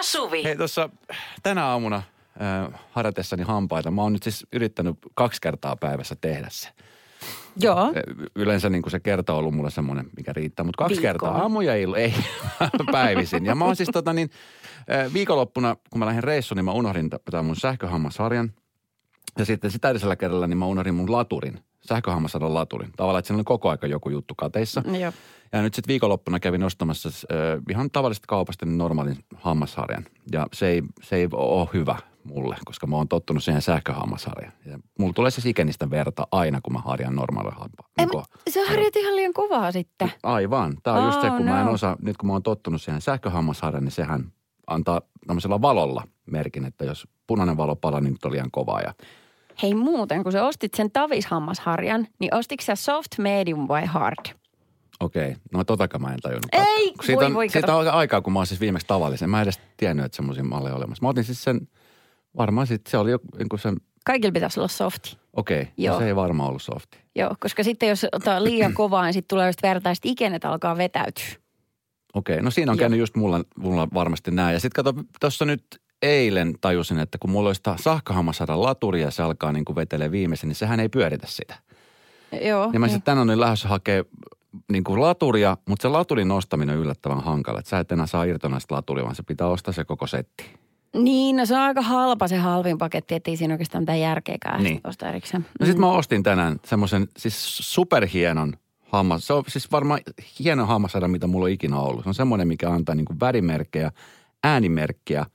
ja Suvi. Hei tuossa tänä aamuna äh, harjoitessani hampaita, mä oon nyt siis yrittänyt kaksi kertaa päivässä tehdä se. Joo. Yleensä niin kuin se kerta on ollut mulle semmoinen, mikä riittää, mutta kaksi Viikkoon. kertaa aamu ja illo, ei päivisin. Ja mä oon siis tota niin, äh, viikonloppuna, kun mä lähdin reissuun, niin mä unohdin tämän mun sähköhammasharjan. Ja sitten sitä edellisellä kerralla, niin mä unohdin mun laturin, sähköhammasharjan laturin. Tavallaan, että siinä oli koko aika joku juttu kateissa. Joo. Ja nyt sitten viikonloppuna kävin ostamassa äh, ihan tavallisesta kaupasta niin normaalin hammasharjan. Ja se ei, se ei ole hyvä mulle, koska mä oon tottunut siihen sähköhammasharjaan. Ja mulla tulee se ikenistä verta aina, kun mä harjan normaalilla hampaa. Ei, se harjat ihan liian kovaa sitten. Aivan. Tämä on just se, Oh, kun mä en no. osaa, nyt kun mä oon tottunut siihen sähköhammasharjaan, niin sehän antaa tämmöisellä valolla merkin, että jos punainen valo palaa, niin nyt on liian kovaa. Ja Hei muuten, kun sä ostit sen tavishammasharjan, niin ostitko sä soft, medium vai hard? okei, no totaka mä en tajunnut. Ei, katsoa. Siitä voi on, voi, siitä on aikaa, kun mä oon siis viimeksi tavallisen. Mä en edes tiennyt, että semmoisia malleja olemassa. Mä otin siis sen, varmaan sitten se oli joku niin kuin sen, Kaikilla pitäisi olla softi. okei, no Joo. se ei varmaan ollut softi. Joo, koska sitten jos ottaa liian kovaa, niin sitten tulee just verta ikenet alkaa vetäytyä. Okei, no siinä on Joo. käynyt just mulla, mulla varmasti näin. Ja sitten kato, tuossa nyt eilen tajusin, että kun mulla olisi sahkahammassadan laturi ja se alkaa niin kuin vetelee viimeisen, niin sehän ei pyöritä sitä. Joo. Ja mä sitten tänään olin lähdössä hakee niin kuin laturia, mutta se laturin nostaminen on yllättävän hankala. Että sä et enää saa irtona sitä laturia, vaan se pitää ostaa se koko setti. Niin, no se on aika halpa se halvin paketti, ettei siinä oikeastaan mitään järkeäkään Niin. niin. ostaa erikseen. No sit mä ostin tänään semmoisen siis superhienon hammas. Se on siis varmaan hieno hammasada, mitä mulla on ikinä ollut. Se on semmoinen, mikä antaa niin kuin värimerkkejä, äänimerkkejä.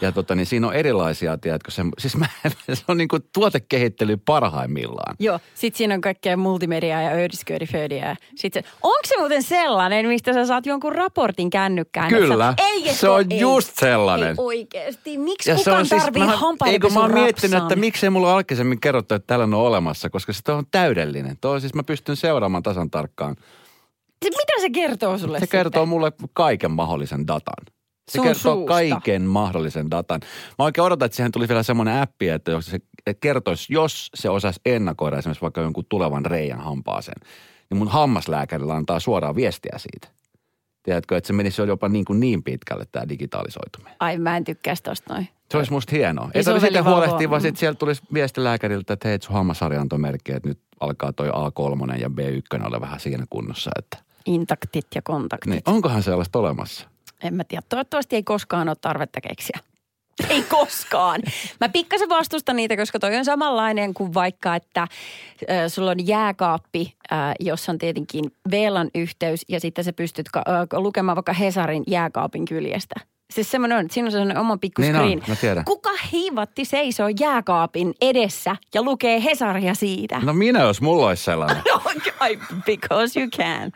Ja tota, niin siinä on erilaisia, tiedätkö, se, siis mä, se on niin kuin tuotekehittely parhaimmillaan. Joo, sit siinä on kaikkea multimediaa ja öödisköödiföödiä. Sitten se, onko se muuten sellainen, mistä sä saat jonkun raportin kännykkään? Kyllä, Että sä, ei, se on ei, just sellainen. Ei oikeesti, miksi ja kukaan siis, tarvii mä, hampaiden ei kun mä oon miettinyt, että miksei mulla aikaisemmin kerrottu, että tällainen on olemassa, koska se on täydellinen. Tuo siis mä pystyn seuraamaan tasan tarkkaan. Se, mitä se kertoo sulle Se kertoo mulle kaiken mahdollisen datan. Se Sun kertoo suusta. kaiken mahdollisen datan. Mä oikein odotan, että siihen tuli vielä semmoinen appi, että jos se että kertoisi, jos se osaisi ennakoida esimerkiksi vaikka jonkun tulevan reijän hampaaseen, niin mun hammaslääkärillä antaa suoraan viestiä siitä. Tiedätkö, että se menisi jo jopa niin, kuin niin pitkälle tämä digitalisoituminen. Ai mä en tykkää tosta noin. Se olisi musta hienoa. Ei tarvitse sitten huolehtia, vaan Mm. sitten sieltä tulisi viesti lääkäriltä, että hei, sun hammasharja antoi merkki, että nyt alkaa toi A3 ja B1 olla vähän siinä kunnossa. Että, Intaktit ja kontaktit. niin, onkohan sellaista olemassa? En mä tiedä. Toivottavasti ei koskaan ole tarvetta keksiä. Ei koskaan. Mä pikkasen vastustan niitä, koska toi on samanlainen kuin vaikka, että äh, sulla on jääkaappi, äh, jossa on tietenkin VLAN yhteys ja sitten sä pystyt ka- äh, lukemaan vaikka Hesarin jääkaapin kyljestä. Siis semmoinen on, että siinä on sellainen oma pikku Niin on, mä tiedän. Kuka hiivatti seisoo jääkaapin edessä ja lukee Hesaria siitä? No minä, jos mulla olisi sellainen. No, because you can.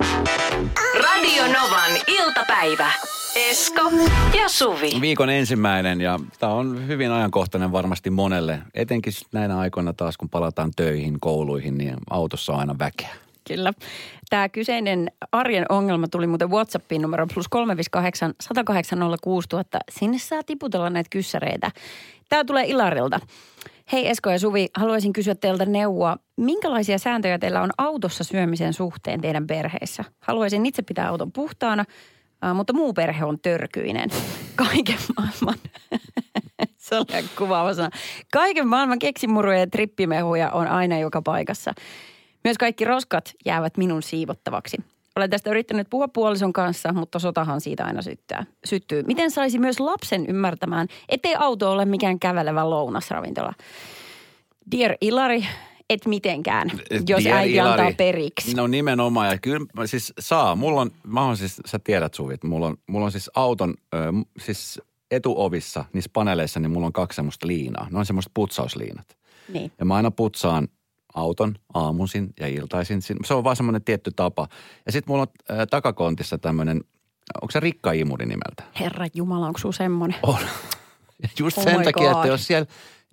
Radio Novan iltapäivä. Esko ja Suvi. Viikon ensimmäinen ja tämä on hyvin ajankohtainen varmasti monelle. Etenkin näinä aikoina taas, kun palataan töihin, kouluihin, niin autossa on aina väkeä. Kyllä. Tämä kyseinen arjen ongelma tuli muuten WhatsAppiin numero plus 358 108 06000. Sinne saa tiputella näitä kyssäreitä. Tämä tulee Ilarilta. Hei Esko ja Suvi, haluaisin kysyä teiltä neuvoa. Minkälaisia sääntöjä teillä on autossa syömisen suhteen teidän perheessä? Haluaisin itse pitää auton puhtaana, mutta muu perhe on törkyinen. Kaiken maailman, se oli kuvaava sana. Kaiken maailman keksimuruja ja trippimehuja on aina joka paikassa. Myös kaikki roskat jäävät minun siivottavaksi. Olen tästä yrittänyt puhua puolison kanssa, mutta sotahan siitä aina syttää, syttyy. Miten saisi myös lapsen ymmärtämään, ettei auto ole mikään kävelevä lounasravintola? Dear Ilari, et mitenkään, jos Dear äiti Ilari. antaa periksi. No nimenomaan, ja kyllä siis saa. Mulla on, mä oon siis, sä tiedät Suvi, että mulla on, mulla on siis auton, ö, siis etuovissa, niissä paneeleissa, niin mulla on kaksi semmoista liinaa. Ne on semmoista putsausliinat. Niin. Ja mä aina putsaan auton aamuisin ja iltaisin. Sin- Se on vaan semmoinen tietty tapa. Ja sitten mulla on takakontissa tämmöinen, onko se rikkaimuri nimeltä? Herra Jumala, onko sun semmoinen? On. Just Oh sen takia, God. että jos siellä,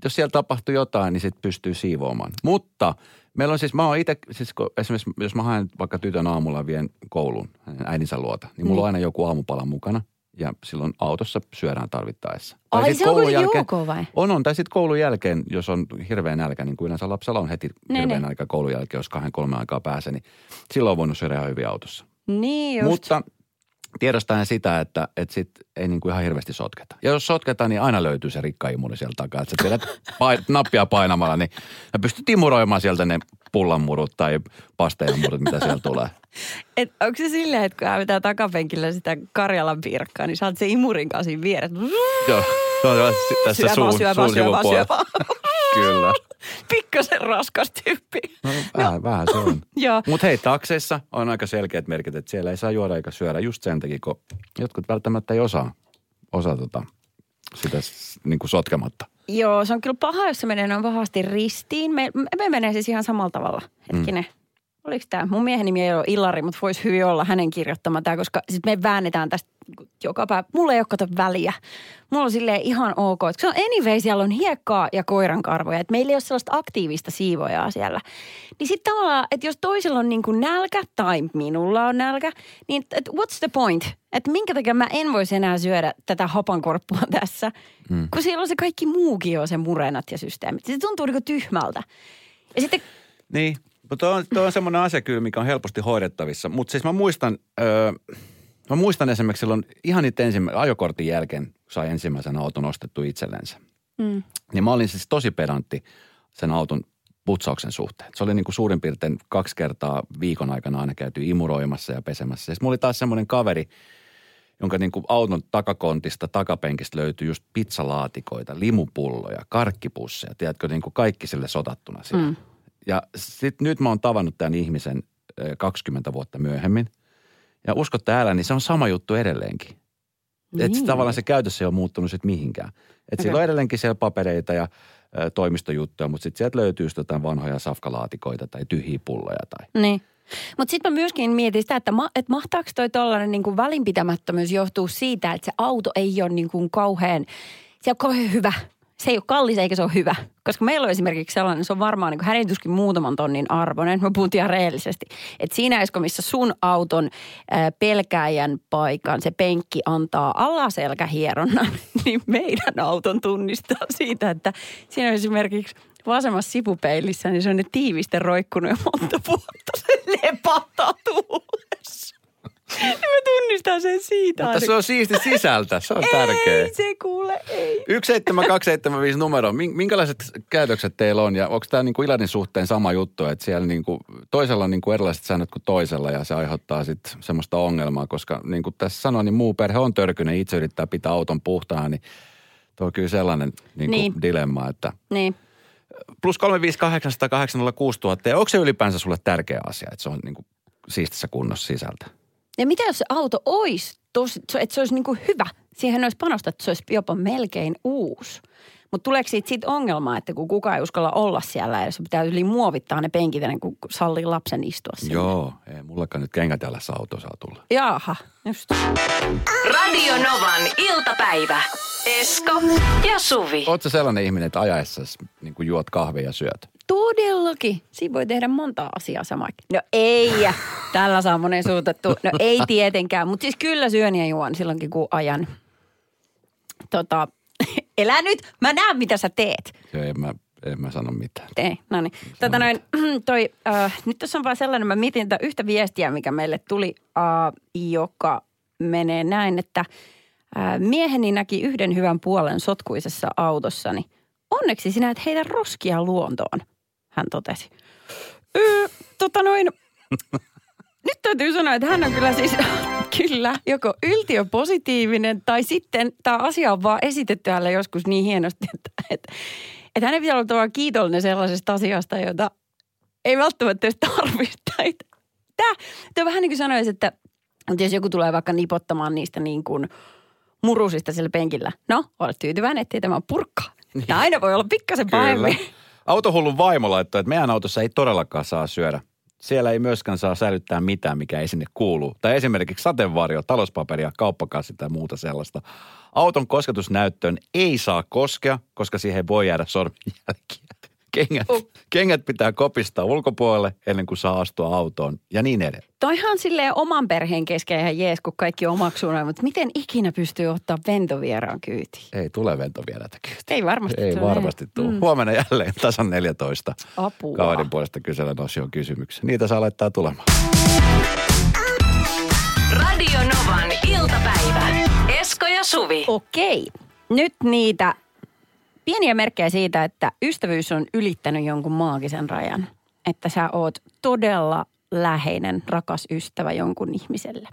jos siellä tapahtuu jotain, niin sitten pystyy siivoamaan. Mutta meillä on siis, mä oon itse, siis kun esimerkiksi jos mä haen vaikka tytön aamulla vien kouluun äidinsä luota, niin mulla on aina joku aamupala mukana. Ja silloin autossa syödään tarvittaessa. Tai Ai, se on ok vai? On, on. Tai sitten koulun jälkeen, jos on hirveän nälkä, niin kuin yleensä lapsella on heti Ne, hirveän ne. nälkä koulun jälkeen, jos kahden kolmen aikaa pääsee, niin silloin on voinut syödä ihan hyvin autossa. Niin just. Mutta tiedostaen sitä, että, että sit ei niin kuin ihan hirveästi sotketa. Ja jos sotketaan, niin aina löytyy se rikkaimuni sieltä takaa. Että sä tiedät pain, nappia painamalla, niin sä pystyt imuroimaan sieltä ne pullanmurut tai pasteenmurut, mitä siellä tulee. Et onko se silleen, että kun äävetään takapenkillä sitä Karjalan pirkkaa, niin saat se imurin kanssa siinä vieressä. Joo, se on tässä suun, vaan, syö vaan, suun. Kyllä. Pikkasen raskas tyyppi. No, vähän, vähän se on. Mutta hei, takseissa on aika selkeät merkit, että siellä ei saa juoda eikä syödä just sen takia, kun jotkut välttämättä ei osaa, osaa tota, sitä niin kuin sotkematta. Joo, se on kyllä paha, jos se menee noin pahasti ristiin. Me, me menee siis ihan samalla tavalla. Hetkinen. Mm. Oliko tämä? Mun miehen nimi ei ole Ilari, mutta voisi hyvin olla hänen kirjoittama tämä, koska siis me väännetään tästä joka päivä. Mulla ei ole kato väliä. Mulla on silleen ihan ok. Se on anyway, siellä on hiekkaa ja koirankarvoja. Että meillä ei ole sellaista aktiivista siivojaa siellä. Niin sitten tavallaan, että jos toisella on niin kuin nälkä tai minulla on nälkä, niin et what's the point? Että minkä takia mä en voisi enää syödä tätä hapankorppua tässä, mm. kun siellä on se kaikki muukin jo, se murenat ja systeemit. Se tuntuu niin kuin tyhmältä. Ja sitten Niin, mutta tuo on, on semmoinen asia kyllä, mikä on helposti hoidettavissa. Mutta siis mä muistan, öö, mä muistan esimerkiksi silloin ihan niitä ensimmä, ajokortin jälkeen, sai ensimmäisen auton ostettu itsellensä. Mm. Niin mä olin siis tosi pedantti sen auton putsauksen suhteen. Se oli niin kuin suurin piirtein kaksi kertaa viikon aikana aina käyty imuroimassa ja pesemässä. Ja sitten mulla oli taas semmoinen kaveri, jonka niin kuin auton takakontista, takapenkistä löytyi just pizzalaatikoita, limupulloja, karkkipusseja, tiedätkö, niin kuin kaikki sille sotattuna siellä. Mm. Ja sitten nyt mä oon tavannut tämän ihmisen ö, 20 vuotta myöhemmin. Ja usko täällä, niin se on sama juttu edelleenkin. Niin. Että tavallaan se käytös ei ole muuttunut sitten mihinkään. Että okay. sillä on edelleenkin siellä papereita ja ö, toimistojuttuja, mutta sitten sieltä löytyy jotain vanhoja safkalaatikoita tai tyhjiä pulloja tai... Niin. Mutta sitten mä myöskin mietin sitä, että, ma, että mahtaako toi tollainen niinku välinpitämättömyys johtuu siitä, että se auto ei ole niinku kauhean, se on kauhean hyvä. Se ei ole kallis eikä se ole hyvä. Koska meillä on esimerkiksi sellainen, se on varmaan niin hänen tuskin muutaman tonnin arvoinen. Mä puhun ihan reellisesti. Että siinä Esko, missä sun auton ää, pelkääjän paikan se penkki antaa alaselkähieronnan, niin meidän auton tunnistaa siitä, että siinä on esimerkiksi vasemmassa sipupeilissä, niin se on ne tiiviste roikkunut jo monta vuotta. Se lepattaa tuulessa. Niin mä tunnistan sen siitä. Mutta se on siisti sisältä, se on tärkeä. Ei se kuule, ei. 17275 numero, Min- minkälaiset käytökset teillä on ja onko tämä niinku Ilanin suhteen sama juttu, että siellä niinku, toisella on niinku erilaiset säännöt kuin toisella ja se aiheuttaa sitten semmoista ongelmaa, koska niin kuin tässä sanoin, niin muu perhe on törkynen, itse yrittää pitää auton puhtaana, niin tuo on kyllä sellainen niinku Niin. dilemma, että Niin. plus 358 000 ja onko se ylipäänsä sulle tärkeä asia, että se on niinku siistissä kunnossa sisältä? Ja mitä jos se auto olisi tosi, että se olisi niin kuin hyvä? Siihen olisi panostettu, että se olisi jopa melkein uusi. Mutta tuleeko siitä sit ongelmaa, että kun kukaan ei uskalla olla siellä, ja se pitää yli muovittaa ne penkit ennen kuin sallii lapsen istua sinne? Joo, ei mullakaan nyt kengät jalassa auto saa tulla. Jaha, just. Radio Novan iltapäivä. Esko ja Suvi. Oletko sellainen ihminen, että ajaessa niin juot kahvia ja syöt? Todellakin. Siinä voi tehdä monta asiaa samaan. No ei, tällä saa monen suutettu. No ei tietenkään, mutta siis kyllä syön ja juon silloinkin kun ajan. Tota, elä nyt, mä näen mitä sä teet. Joo, en mä, en mä sano mitään. Ei, no niin. Tota noin, toi, äh, nyt tässä on vaan sellainen, mä mietin tätä yhtä viestiä, mikä meille tuli, äh, joka menee näin, että äh, mieheni näki yhden hyvän puolen sotkuisessa autossani. Onneksi sinä et heitä roskia luontoon, hän totesi. Öö, tota noin, nyt täytyy sanoa, että hän on kyllä siis, kyllä, joko yltiöpositiivinen tai sitten tämä asia on vaan esitetty hänelle joskus niin hienosti, että, että, että hänen pitää olla tavallaan kiitollinen sellaisesta asiasta, jota ei välttämättä edes tarvitse. Tämä, tämä vähän niin kuin sanoisi, että, että jos joku tulee vaikka nipottamaan niistä niin kuin murusista sillä penkillä. No, olet tyytyväinen, ettei tämä on purkka. Tämä aina voi olla pikkasen pahemmin. Autohullun vaimo laittoi, että meidän autossa ei todellakaan saa syödä. Siellä ei myöskään saa säilyttää mitään, mikä ei sinne kuulu. Tai esimerkiksi sateenvarjo, talouspaperia, kauppakassi tai muuta sellaista. Auton kosketusnäyttöön ei saa koskea, koska siihen voi jäädä sormenjälkiä. Kengät, Oh. kengät pitää kopistaa ulkopuolelle ennen kuin saa astua autoon ja niin edelleen. Toihan silleen oman perheen kesken ihan jees, kun kaikki omaksuu mutta miten ikinä pystyy ottaa ventovieraan kyytiin? Ei tule ventovieraita kyllä. Ei varmasti Ei tule. varmasti tule. Mm. Huomenna jälleen tasan 14. Apua. Kaverin puolesta kyselen osion kysymyksen. Niitä saa laittaa tulemaan. Radio Novan iltapäivä. Esko ja Suvi. Okei. Nyt niitä pieniä merkkejä siitä, että ystävyys on ylittänyt jonkun maagisen rajan. Että sä oot todella läheinen, rakas ystävä jonkun ihmiselle.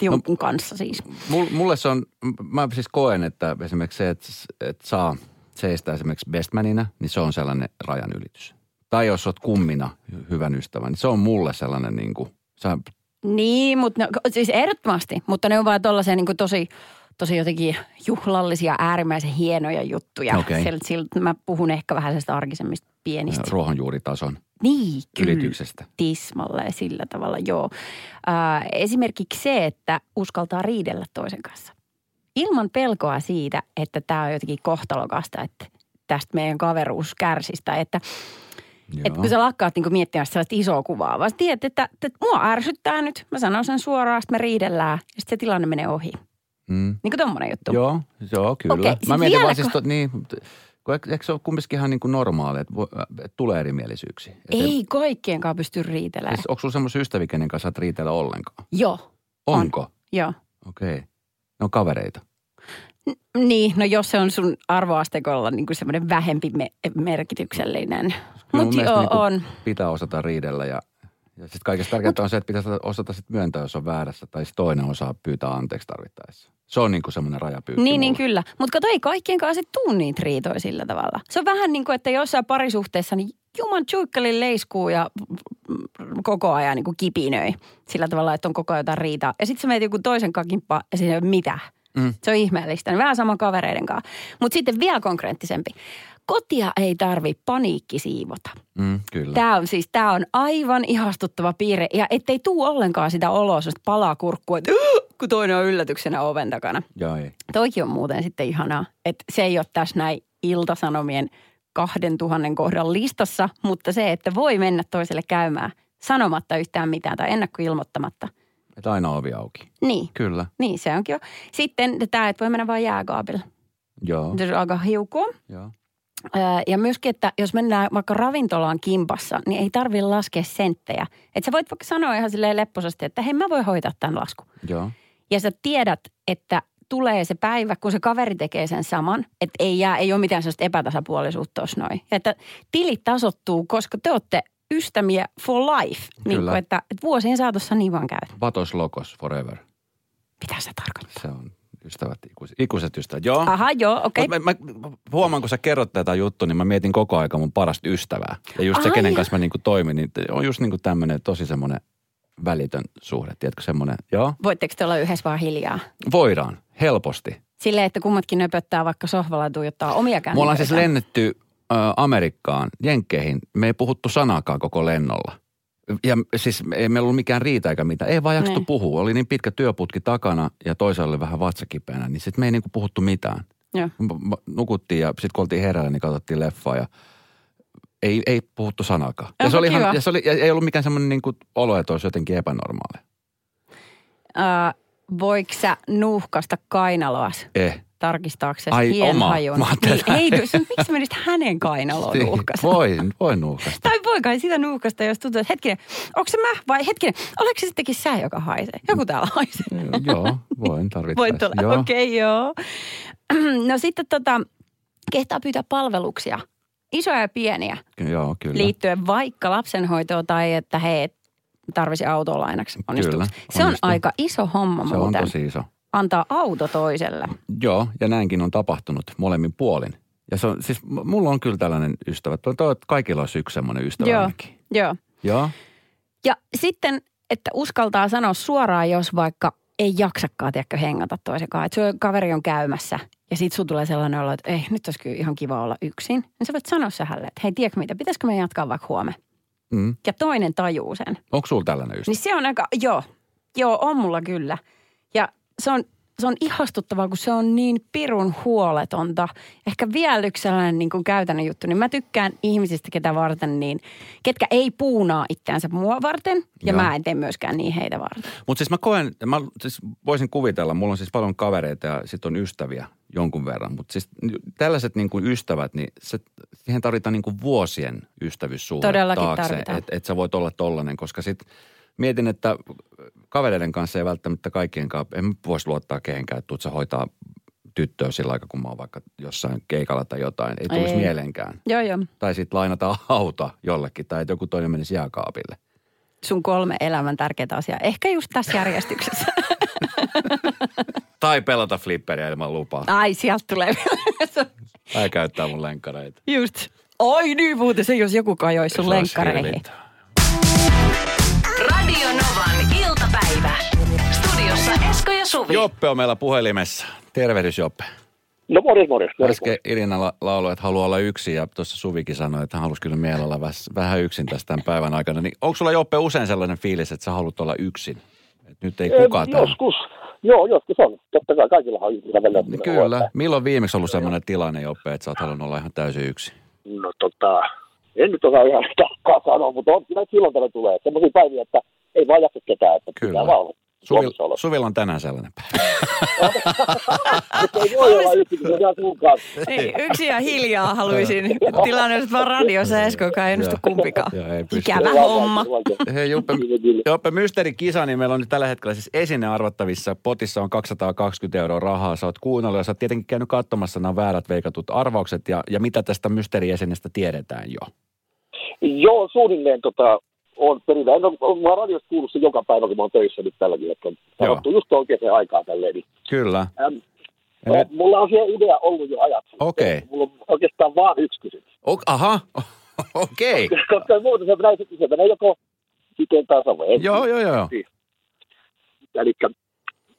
Jonkun kanssa siis. Mul- Mulle se on, mä siis koen, että esimerkiksi se, että, että saa seistä esimerkiksi bestmanina, niin se on sellainen rajan ylitys. Tai jos oot kummina hy- hyvän ystävän, niin se on mulle sellainen niin kuin, sä, Niin, mutta ne, siis ehdottomasti. Mutta ne on vaan tollaisia niin tosi, tosi jotenkin juhlallisia, äärimmäisen hienoja juttuja. Okei. Sieltä, sieltä mä puhun ehkä vähän sellaista arkisemmista pienistä. ruohonjuuritason Niin, kyllä. ylityksestä. Tismalleen sillä tavalla, joo. Ää, esimerkiksi se, että uskaltaa riidellä toisen kanssa. Ilman pelkoa siitä, että tämä on jotenkin kohtalokasta, että tästä meidän kaveruus kärsistä, että että kun sä lakkaat niinku miettimään sellaista isoa kuvaa, vaan tiedät, että, että mua ärsyttää nyt. Mä sanon sen suoraan, sitten me riidellään ja sitten se tilanne menee ohi. Mm. Niin kuin tommonen juttu. Joo, joo, kyllä. Okei, Mä sit mietin vielä vaan siis, to, niin, eikö se ole kumminkin ihan niin kuin normaali, että, voi- että tulee erimielisyyksiä? Et Ei kaikkien kanssa pysty riitelemään. Siis onko sulla semmoisia ystäviä, kenen kanssa et riitellä ollenkaan? Joo, On. Onko? joo. Okei. Ne on kavereita. Niin, no jos se on sun arvoasteikolla niin kuin semmoinen vähempi me- merkityksellinen. Mutta joo, niinku on. Pitää osata riidellä ja, ja sitten kaikesta tärkeintä on se, että pitää osata sit myöntää, jos on väärässä, tai sit toinen osaa pyytää anteeksi tarvittaessa. Se on niinku semmoinen rajapyykki Niin, niin kyllä. Mutta kato, ei kaikkien kanssa tuu niitä riitoja sillä tavalla. Se on vähän niin kuin, että jossain parisuhteessa niin juman tsuikkali leiskuu ja koko ajan niin kuin kipinöi. Sillä tavalla, että on koko ajan jotain riitaa. Ja sitten sä meet joku toisen kakimpa ja siinä ei ole mitään. Mm. Se on ihmeellistä. Niin vähän sama kavereiden kanssa. Mutta sitten vielä konkreettisempi. Kotia ei tarvi paniikki siivota. Mm, kyllä. Tämä on siis, tämä on aivan ihastuttava piirre. Ja ettei tuu ollenkaan sitä oloa, sellaista palaa kurkkua, että kun toinen on yllätyksenä oven takana. Ei. Toikin on muuten sitten ihanaa, että se ei ole tässä näin iltasanomien kahden tuhannen kohdan listassa, mutta se, että voi mennä toiselle käymään sanomatta yhtään mitään tai ennakkoilmoittamatta. Että aina ovi auki. Niin, Kyllä. niin se onkin jo. Sitten tämä, että voi mennä vain jääkaapilla. Joo. Se alkaa hiukua. Joo. Ja myöskin, että jos mennään vaikka ravintolaan kimpassa, niin ei tarvitse laskea senttejä. Että sä voit vaikka sanoa ihan silleen lepposasti, että hei mä voin hoitaa tämän laskun. Joo. Ja sä tiedät, että tulee se päivä, kun se kaveri tekee sen saman, että ei, jää, ei ole mitään sellaista epätasapuolisuutta tuossa noin. Ja että tilit tasottuu, koska te olette ystäviä for life. Niin Kyllä. kuin, että, että vuosien saatossa niin vaan käy. Vatos logos forever. Mitä se tarkoittaa? Se on ystävät, ikuiset, ikuiset ystävät. Joo. Aha, joo, okei. Mut Mä, mä, huomaan, kun sä kerrot tätä juttua, niin mä mietin koko aika mun parasta ystävää. Ja just se, Ai. kenen kanssa mä niinku toimin, niin on just niinku tämmöinen tosi semmoinen välitön suhde. Tiedätkö semmoinen, joo, Voitteko te olla yhdessä vaan hiljaa? voidaan, helposti. Silleen, että kummatkin nöpöttää vaikka sohvalla tuijottaa omia Me ollaan siis kännyköitä. lennetty ö, Amerikkaan, Jenkkeihin. Me ei puhuttu sanaakaan koko lennolla. Ja siis ei meillä ollut mikään riita eikä mitään. Ei vaan jaksettu Niin. puhua. Oli niin pitkä työputki takana ja toisella oli vähän vatsakipeänä, niin sitten me ei niinku puhuttu mitään. Joo. Nukuttiin ja sitten kun oltiin herällä, niin katsottiin leffaa ja ei, ei puhuttu sanaakaan. Ja, Onko se oli kiva? ihan, ja se oli, ja ei ollut mikään semmoinen niinku olo, että olisi jotenkin epänormaali. Äh, voiko sä nuuhkasta kainaloas? Eh. Tarkistaaksesi Ai, hienhajun. oma. Niin, ei, se- miksi menisit hänen kainaloon nuuhkasta? Voi, voi nuuhkasta. Tai voi kai sitä nuuhkasta, jos tuntuu, että hetkinen, onko se mä vai hetkinen, oliko se sittenkin sä, joka haisee? Joku täällä haisee. Joo, voin tarvittaessa. Voit olla, Joo. okei okay, joo. No sitten tota, kehtaa pyytää palveluksia, isoja ja pieniä, Joo, kyllä. liittyen vaikka lapsenhoitoon tai että hei, tarvisi autoa lainaksi onnistuksi. Kyllä, Se on aika iso homma Se on muuten. tosi iso. Antaa auto toiselle. Joo, ja näinkin on tapahtunut molemmin puolin. Ja se on, siis mulla on kyllä tällainen ystävä. Toivon, että kaikilla olisi yksi semmoinen ystävä Joo, ainakin. joo. Joo. Ja sitten, että uskaltaa sanoa suoraan, jos vaikka ei jaksakaan, tiedätkö, hengata toisen kanssa. Että sun kaveri on käymässä ja sit sun tulee sellainen olo, että ei, nyt olisi kyllä ihan kiva olla yksin. Niin sä voit sanoa se hänelle, että hei, tiedätkö mitä, pitäisikö me jatkaa vaikka huomenna? Mm. Ja toinen tajuu sen. Onko sulla tällainen ystävä? Niin se on aika, joo, joo, on mulla kyllä. Ja se on, se on ihastuttavaa, kun se on niin pirun huoletonta. Ehkä vielä yksi sellainen niin kuin käytännön juttu, niin mä tykkään ihmisistä, ketä varten niin, ketkä ei puunaa itseänsä mua varten. Ja Joo. mä en tee myöskään niin heitä varten. Mutta siis mä koen, mä siis voisin kuvitella, mulla on siis paljon kavereita ja sitten on ystäviä jonkun verran. Mutta siis tällaiset niin kuin ystävät, niin se, siihen tarvitaan niin kuin vuosien ystävyyssuhde Todellakin taakse. Että et sä voit olla tollanen, koska sitten mietin, että kavereiden kanssa ei välttämättä kaikkien kanssa, en voisi luottaa kehenkään, että tuut sä hoitaa tyttöä sillä aikaa, kun mä oon vaikka jossain keikalla tai jotain. Ei tulisi Ei. mieleenkään. Joo, joo. Tai sitten lainata auto jollekin tai että joku toinen menisi jääkaapille. Sun kolme elämän tärkeää asiaa. Ehkä just tässä järjestyksessä. Tai pelata flipperiä ilman lupaa. Ai, sieltä tulee vielä. Tai käyttää mun lenkkareita. Just. Oi niin muuten se, jos joku kajoisi sun lenkkareihin. Suvi. Joppe on meillä puhelimessa. Tervehdys Joppe. No morjes, morjes. morjes. Äsken Irina la- lauloi, että haluaa olla yksin ja tuossa Suvikin sanoi, että hän halusi kyllä mielellä väs- vähän yksin tässä tämän päivän aikana. Niin onko sulla Joppe usein sellainen fiilis, että sä haluat olla yksin? Et nyt ei kukaan täällä. Joskus. Joo, joskus on. Totta kai kaikillahan on välillä. Niin Kyllä. Milloin viimeksi ollut sellainen tilanne, Joppe, että sä oot halunnut olla ihan täysin yksin? No tota, en nyt osaa ihan tarkkaan sanoa, mutta on kyllä silloin tällä tulee. Semmoisia päiviä, että ei vaan jaksa ketään, että Kyllä. pitää vaan olla. Suvil. Suvilla on tänään sellainen päivä. Ei voi olla kanssa. Niin, yksi ja hiljaa haluaisin. Tilanne on vaan radiossa Esko, joka ei ennustu kumpikaan. Ikävä homma. Hei Joppe, Joppe, mysteerikisa, niin meillä on nyt tällä hetkellä siis esine arvattavissa. Potissa on 220 euroa rahaa. Sä oot kuunnellut ja sä oot tietenkin käynyt katsomassa nämä väärät veikatut arvaukset ja, ja mitä tästä mysteeriesinestä tiedetään jo. Joo, suunnilleen tota, on perillä. En ole, mä oon radiosta kuullut sen joka päivä, kun mä oon töissä nyt tälläkin hetkellä. Sanottu just oikeaan aikaan tälleen. Niin, Kyllä. äm, Ja no, nyt- mulla on siihen idea ollut jo ajat. Okei. Mulla on oikeastaan vaan yksi kysymys. O- aha, okei. Okay. Koska muuten se näin sitten se menee joko siten tasa vai. Joo, joo, joo. Eli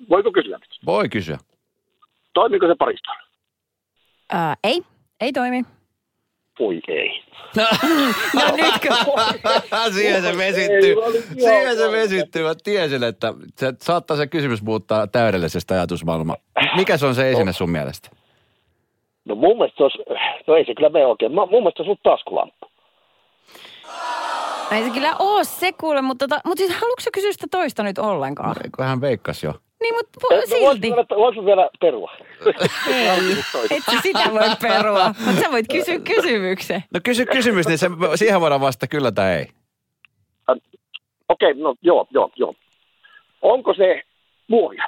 voiko kysyä? Voi kysyä. Toimiiko se parista? Ää, ei, ei toimi. Voi ei. No nytkö? Siihen se vesittyy. Siihen se vesittyy. Mä tiesin, että se saattaa se kysymys muuttaa täydellisestä ajatusmaailmaa. Mikä se on se esine sun mielestä? No mun mielestä se olisi, no ei se kyllä mene oikein. Mä, mun mielestä se on taskulamppu. Ei se kyllä oo se kuule, mutta, tota, mutta siis haluatko sä kysyä sitä toista nyt ollenkaan? Eikö hän veikkas jo? Niin, mutta vo- no, silti. Voinko vielä, perua? Ei, et sä sitä voi perua. Mutta sä voit kysyä kysymyksen. No kysy kysymys, niin se, siihen voidaan vastata kyllä tai ei. Okei, okay, no joo, joo, joo. Onko se muovia?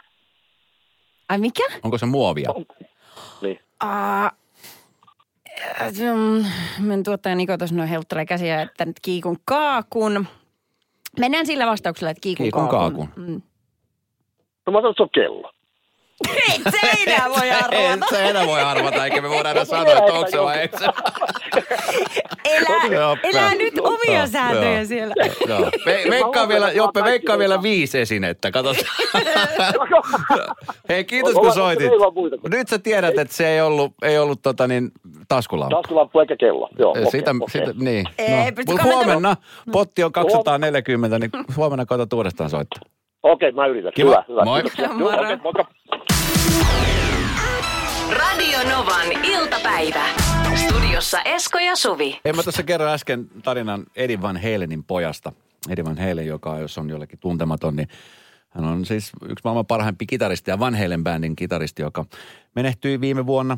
Ai mikä? Onko se muovia? Niin. Uh, Meidän tuottaja Niko tuossa noin heiluttelee käsiä, että nyt kiikun kaakun. Mennään sillä vastauksella, että kiikun, Kiikun kaakun. kaakun. Mm. No mä sanon, että se on kello. Ei se enää voi Ei arvata. se enää voi arvata, eikä me voida edes sanoa, että onko se vai ei se. Joo. nyt omia sääntöjä siellä. Joo. Ve, veikkaa vielä, Joppe, veikkaa vielä viisi esinettä, kato. Hei, kiitos kun soitit. ei Nyt sä tiedät, että se ei ollut, ei ollut tota niin, taskulamppu. Taskulamppu eikä kello. Joo, sitä, sitä, niin. Ei, Mut kommentoimaan. huomenna potti on 240, niin huomenna koetat uudestaan soittaa. Okei, mä yritän. Kiva. Hyvä, hyvä. Moi. Moro. okei, moikka. Radio Novan iltapäivä. Studiossa Esko ja Suvi. Ei mä tuossa kerran äsken tarinan Eddie Van Halenin pojasta. Eddie Van Halen, joka jos on jollekin tuntematon, niin hän on siis yksi maailman parhaimpi kitaristi ja Van Halen bändin kitaristi, joka menehtyi viime vuonna.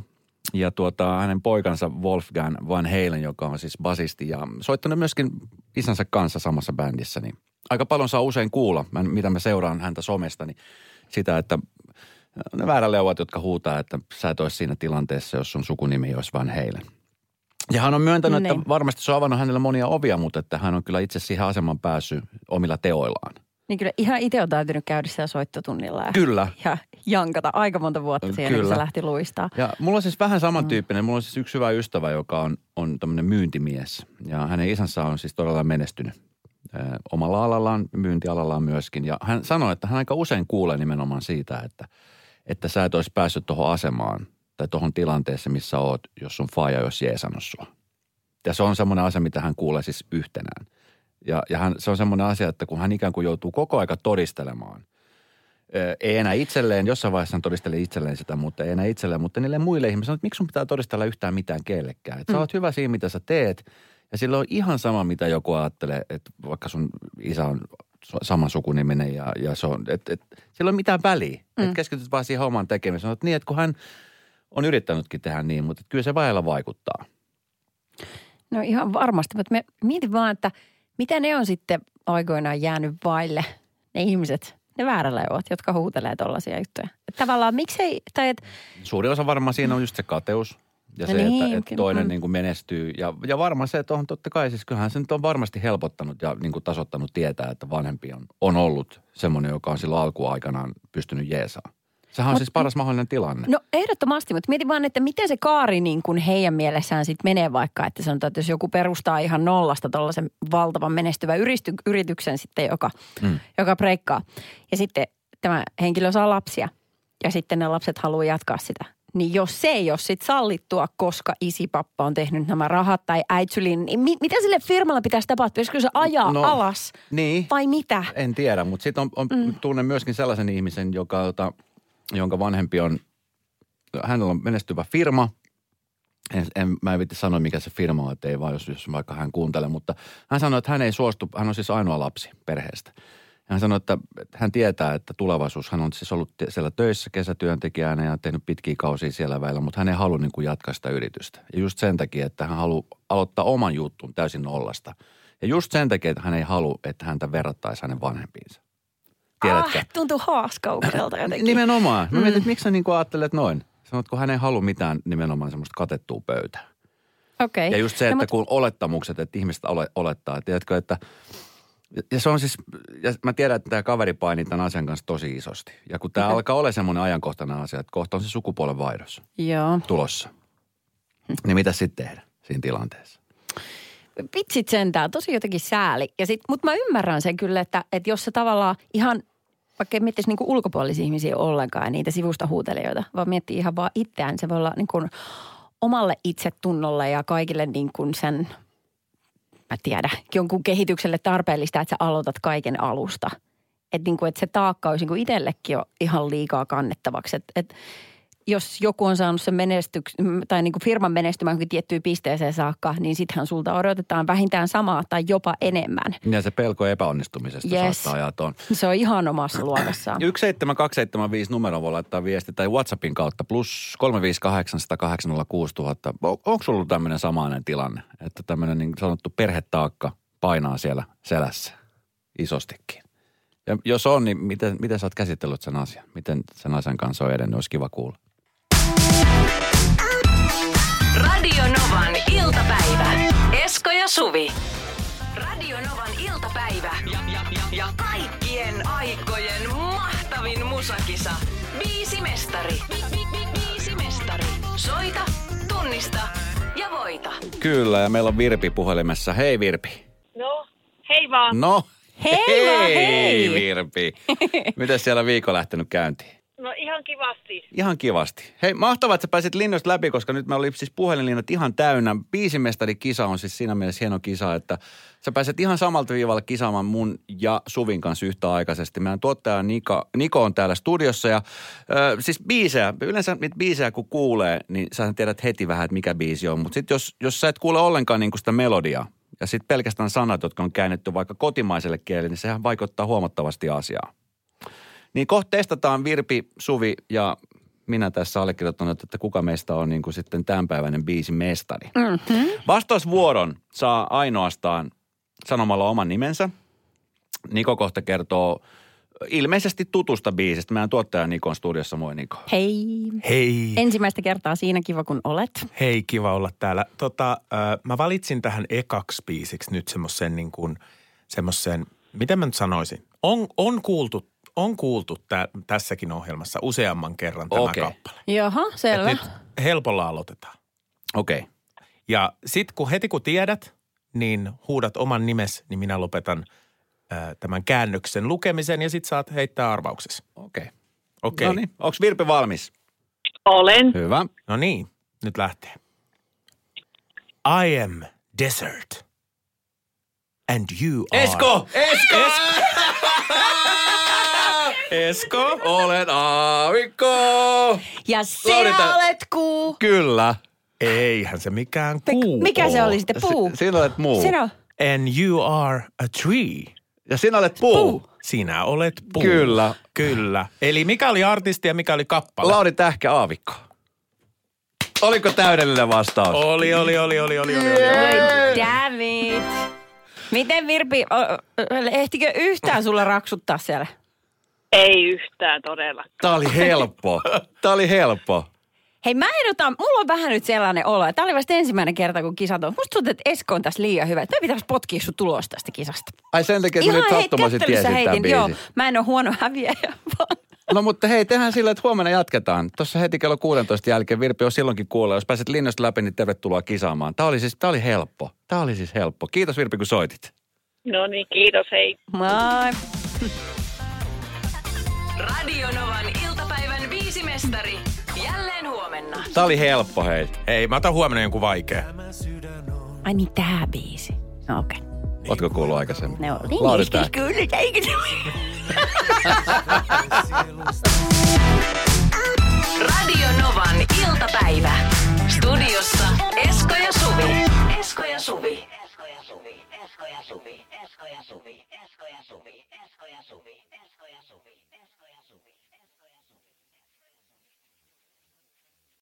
Ja tuota, hänen poikansa Wolfgang Van Halen, joka on siis basisti ja soittanut myöskin isänsä kanssa samassa bändissä, niin aika paljon saa usein kuulla, mä, mitä mä seuraan häntä somesta, niin sitä, että ne vääräleuvat, jotka huutaa, että sä et olisi siinä tilanteessa, jos sun sukunimi olisi Van Halen. Ja hän on myöntänyt, Niin. että varmasti se on avannut hänelle monia ovia, mutta että hän on kyllä itse siihen aseman päässyt omilla teoillaan. Niin kyllä ihan itse on täytynyt käydä siellä soittotunnilla ja, Kyllä. ja jankata aika monta vuotta siihen, kun Kyllä. se lähti luistaa. Ja mulla on siis vähän samantyyppinen. Mulla on siis yksi hyvä ystävä, joka on, on tämmöinen myyntimies. Ja hänen isänsä on siis todella menestynyt omalla alallaan, myyntialallaan myöskin. Ja hän sanoi, että hän aika usein kuulee nimenomaan siitä, että, että sä et olisi päässyt tuohon asemaan tai tuohon tilanteeseen, missä oot, jos sun faija olisi jeesannut sua. Ja se on semmoinen asia, mitä hän kuulee siis yhtenään. Ja, ja hän, se on semmoinen asia, että kun hän ikään kuin joutuu koko aika todistelemaan, ei enää itselleen, jossain vaiheessa hän todisteli itselleen sitä, mutta ei enää itselleen, mutta niille muille ihmisille, että miksi sun pitää todistella yhtään mitään kellekään. Että sä oot hyvä siinä, mitä sä teet, ja sillä on ihan sama, mitä joku ajattelee, että vaikka sun isä on saman sukuniminen ja, ja se on, että et, sillä ei ole mitään väliä. Mm. Että keskityt vaan siihen omaan tekemiseen. Että niin, että kun hän on yrittänytkin tehdä niin, mutta kyllä se vailla vaikuttaa. No ihan varmasti, mutta me mietin vaan, että mitä ne on sitten aikoinaan jäänyt vaille, ne ihmiset, ne vääräleuvat, jotka huutelee tollaisia juttuja. Et tavallaan miksei, tai et, Suuri osa varmaan siinä on just se kateus. Ja se, Niin, että, että toinen niin kuin menestyy. Ja, ja varmaan se, että on totta kai, siis kyllähän se nyt on varmasti helpottanut ja niin kuin tasoittanut tietää, että vanhempi on, on ollut semmoinen, joka on silloin alkuaikanaan pystynyt jeesaan. Sehän on siis paras mahdollinen tilanne. no ehdottomasti, mutta mietin vaan, että miten se kaari niin kuin heidän mielessään sitten menee vaikka, että sanotaan, että jos joku perustaa ihan nollasta tuollaisen valtavan menestyvän yristy, yrityksen sitten, joka, Mm. joka breikkaa. Ja sitten tämä henkilö saa lapsia ja sitten ne lapset haluaa jatkaa sitä. Niin jos se ei ole sit sallittua, koska isipappa on tehnyt nämä rahat tai äitsylin, niin mi- mitä sille firmalle pitäisi tapahtua? Pitäisikö se ajaa No, alas Niin. vai mitä? En tiedä, mutta sitten on, on mm. tunnen myöskin sellaisen ihmisen, joka, jota, jonka vanhempi on, hänellä on menestyvä firma. En, en, mä en vitti sanoa, mikä se firma on, ettei vaan, jos, jos vaikka hän kuuntelee. Mutta hän sanoi, että hän ei suostu, hän on siis ainoa lapsi perheestä. Hän sanoi, että hän tietää, että tulevaisuus, hän on siis ollut siellä töissä kesätyöntekijänä ja tehnyt pitkiä kausia siellä välillä, mutta hän ei halua niin kuin jatkaa sitä yritystä. Ja just sen takia, että hän haluaa aloittaa oman jutun täysin nollasta. Ja just sen takia, että hän ei halua, että häntä verrattaisi hänen vanhempiinsa. Tiedätkö? Ah, tuntuu haaskaukselta jotenkin. Nimenomaan. Mä mietin, että miksi sä niin ajattelet noin? Sanot, kun hän ei halua mitään nimenomaan semmoista katettua pöytää. Okei. Ja just se, No, että mut- kun olettamukset, että ihmiset ole, olettaa, että tiedätkö, että ja se on siis, ja mä tiedän, että tämä kaveri painii tämän asian kanssa tosi isosti. Ja kun tämä alkaa olla semmoinen ajankohtainen asia, että kohta on se sukupuolen vaihdos Joo. tulossa. Niin mitä sitten tehdä siinä tilanteessa? Vitsit sentään, tosi jotenkin sääli. Ja sit, mutta mä ymmärrän sen kyllä, että, että jos se tavallaan ihan, vaikka ei miettisi niinku ulkopuolisia ihmisiä ollenkaan ja niitä sivusta huutelijoita, vaan miettii ihan vaan itseään, se voi olla niin kuin omalle itsetunnolle ja kaikille niin kuin sen, mä tiedä, jonkun kehitykselle tarpeellista, että sä aloitat kaiken alusta. Että niin kuin, että se taakka olisi niin kuin itsellekin jo ihan liikaa kannettavaksi. Että et, jos joku on saanut sen menestyks, tai niin kuin firman menestymään johonkin tiettyyn pisteeseen saakka, niin sittenhän sulta odotetaan vähintään samaa tai jopa enemmän. Ja se pelko epäonnistumisesta Yes. saattaa ajaa tuon. Se on ihan omassa luokassaan. 17275 numero voi laittaa viesti tai WhatsAppin kautta plus 358 108 06000. On- Onko sulla ollut tämmöinen samainen tilanne, että tämmöinen niin sanottu perhetaakka painaa siellä selässä isostikin? Ja jos on, niin miten, miten sä oot käsitellyt sen asian? Miten sen asian kanssa on edennyt? Olisi kiva kuulla. Radio Novan iltapäivä. Esko ja Suvi. Radio Novan iltapäivä. Ja, ja, ja, ja kaikkien aikojen mahtavin musakisa. Viisi mestari. Vi, vi, vi, viisi mestari. Soita, tunnista ja voita. Kyllä, ja meillä on Virpi puhelimessa. Hei Virpi. No, hei vaan. No, Hei vaan, hei! Virpi. Miten siellä viikko lähtenyt käyntiin? No ihan kivasti. Ihan kivasti. Hei, mahtavaa, että sä pääsit linnoista läpi, koska nyt me oli siis puhelinlinnat ihan täynnä. Biisimestari-kisa on siis siinä mielessä hieno kisa, että sä pääset ihan samalta viivalle kisaamaan mun ja Suvin kanssa yhtäaikaisesti. Meidän tuottaja Niko, Niko on täällä studiossa ja ö, siis biisejä, yleensä niitä biisejä kun kuulee, niin sä tiedät heti vähän, että mikä biisi on. Mutta sitten jos, jos sä et kuule ollenkaan niin sitä melodiaa ja sitten pelkästään sanat, jotka on käännetty vaikka kotimaiselle kielelle, niin sehän vaikuttaa huomattavasti asiaan. Niin kohta testataan Virpi, Suvi ja minä tässä allekirjoittanut, että kuka meistä on niin kuin sitten tämänpäiväinen biisin mestari. Mm-hmm. Vastausvuoron saa ainoastaan sanomalla oman nimensä. Niko kohta kertoo ilmeisesti tutusta biisistä. Meidän tuottaja Niko on studiossa. Moi Niko. Hei. Hei. Ensimmäistä kertaa siinä kiva, kun olet. Hei, kiva olla täällä. Tota, äh, mä valitsin tähän ekaksi biisiksi nyt semmoisen niin kuin, semmoisen, miten mä nyt sanoisin? On, on kuultu, on kuultu tä, tässäkin ohjelmassa useamman kerran tämä Okei. kappale. Jaha, Et selvä. nyt helpolla aloitetaan. Okei. Okay. Ja sit kun heti kun tiedät, niin huudat oman nimes, niin minä lopetan äh, tämän käännöksen lukemisen ja sit saat heittää arvauksesi. Okei. Okay. Okei. No niin. Onko Virpi valmis? Olen. Hyvä. No niin, nyt lähtee. I am desert. And you are... Esko! Esko! Esko? Olen aavikko! Ja sinä Laudita- olet kuu. Kyllä. Eihän se mikään kuu Mikä se oli sitten? Puu. Si- sinä olet muu. Sinä. And you are a tree. Ja sinä olet puu. Puu. Sinä olet puu. Kyllä. Kyllä. Eli mikä oli artisti ja mikä oli kappale? Lauri Tähkä aavikko. Oliko täydellinen vastaus? Oli, oli, oli, oli, oli, oli, oli, oli. Damn it. Miten Virpi, o- ehtikö yhtään sulla raksuttaa siellä? Ei yhtään todella. Tää oli helppo. Tää oli helppo. Hei mä ehdotan, mulla on vähän nyt sellainen olo, että tämä oli vasta ensimmäinen kerta, kun kisat on. Musta tuntuu, että Esko on tässä liian hyvä. Että me pitäisi potkia sun tulos tästä kisasta. Ai sen takia, että sä nyt kättelyssä tiesit tämän heitin, joo. biisin. Mä en ole huono häviäjä, vaan No mutta hei, tehdään sillä, että huomenna jatketaan. Tuossa heti kello 16 jälkeen Virpi on silloinkin kuulla. Jos pääset linjasta läpi, niin tervetuloa kisaamaan. Tämä oli siis, tää oli helppo. Tämä oli siis helppo. Kiitos Virpi, kun soitit. No niin, kiitos, hei. moi. Radio Novan iltapäivän viisi mestari. Jälleen huomenna. Tämä oli helppo, hei. Ei, mä otan huomenna jonkun vaikea. Ai niin, tää biisi. No okei. Okay. Ootko kuullut aikaisemmin? Lauri niin, tää. kyllä, eikö ne? Radio Novan iltapäivä. Studiossa. Esko ja Suvi. Esko ja Suvi.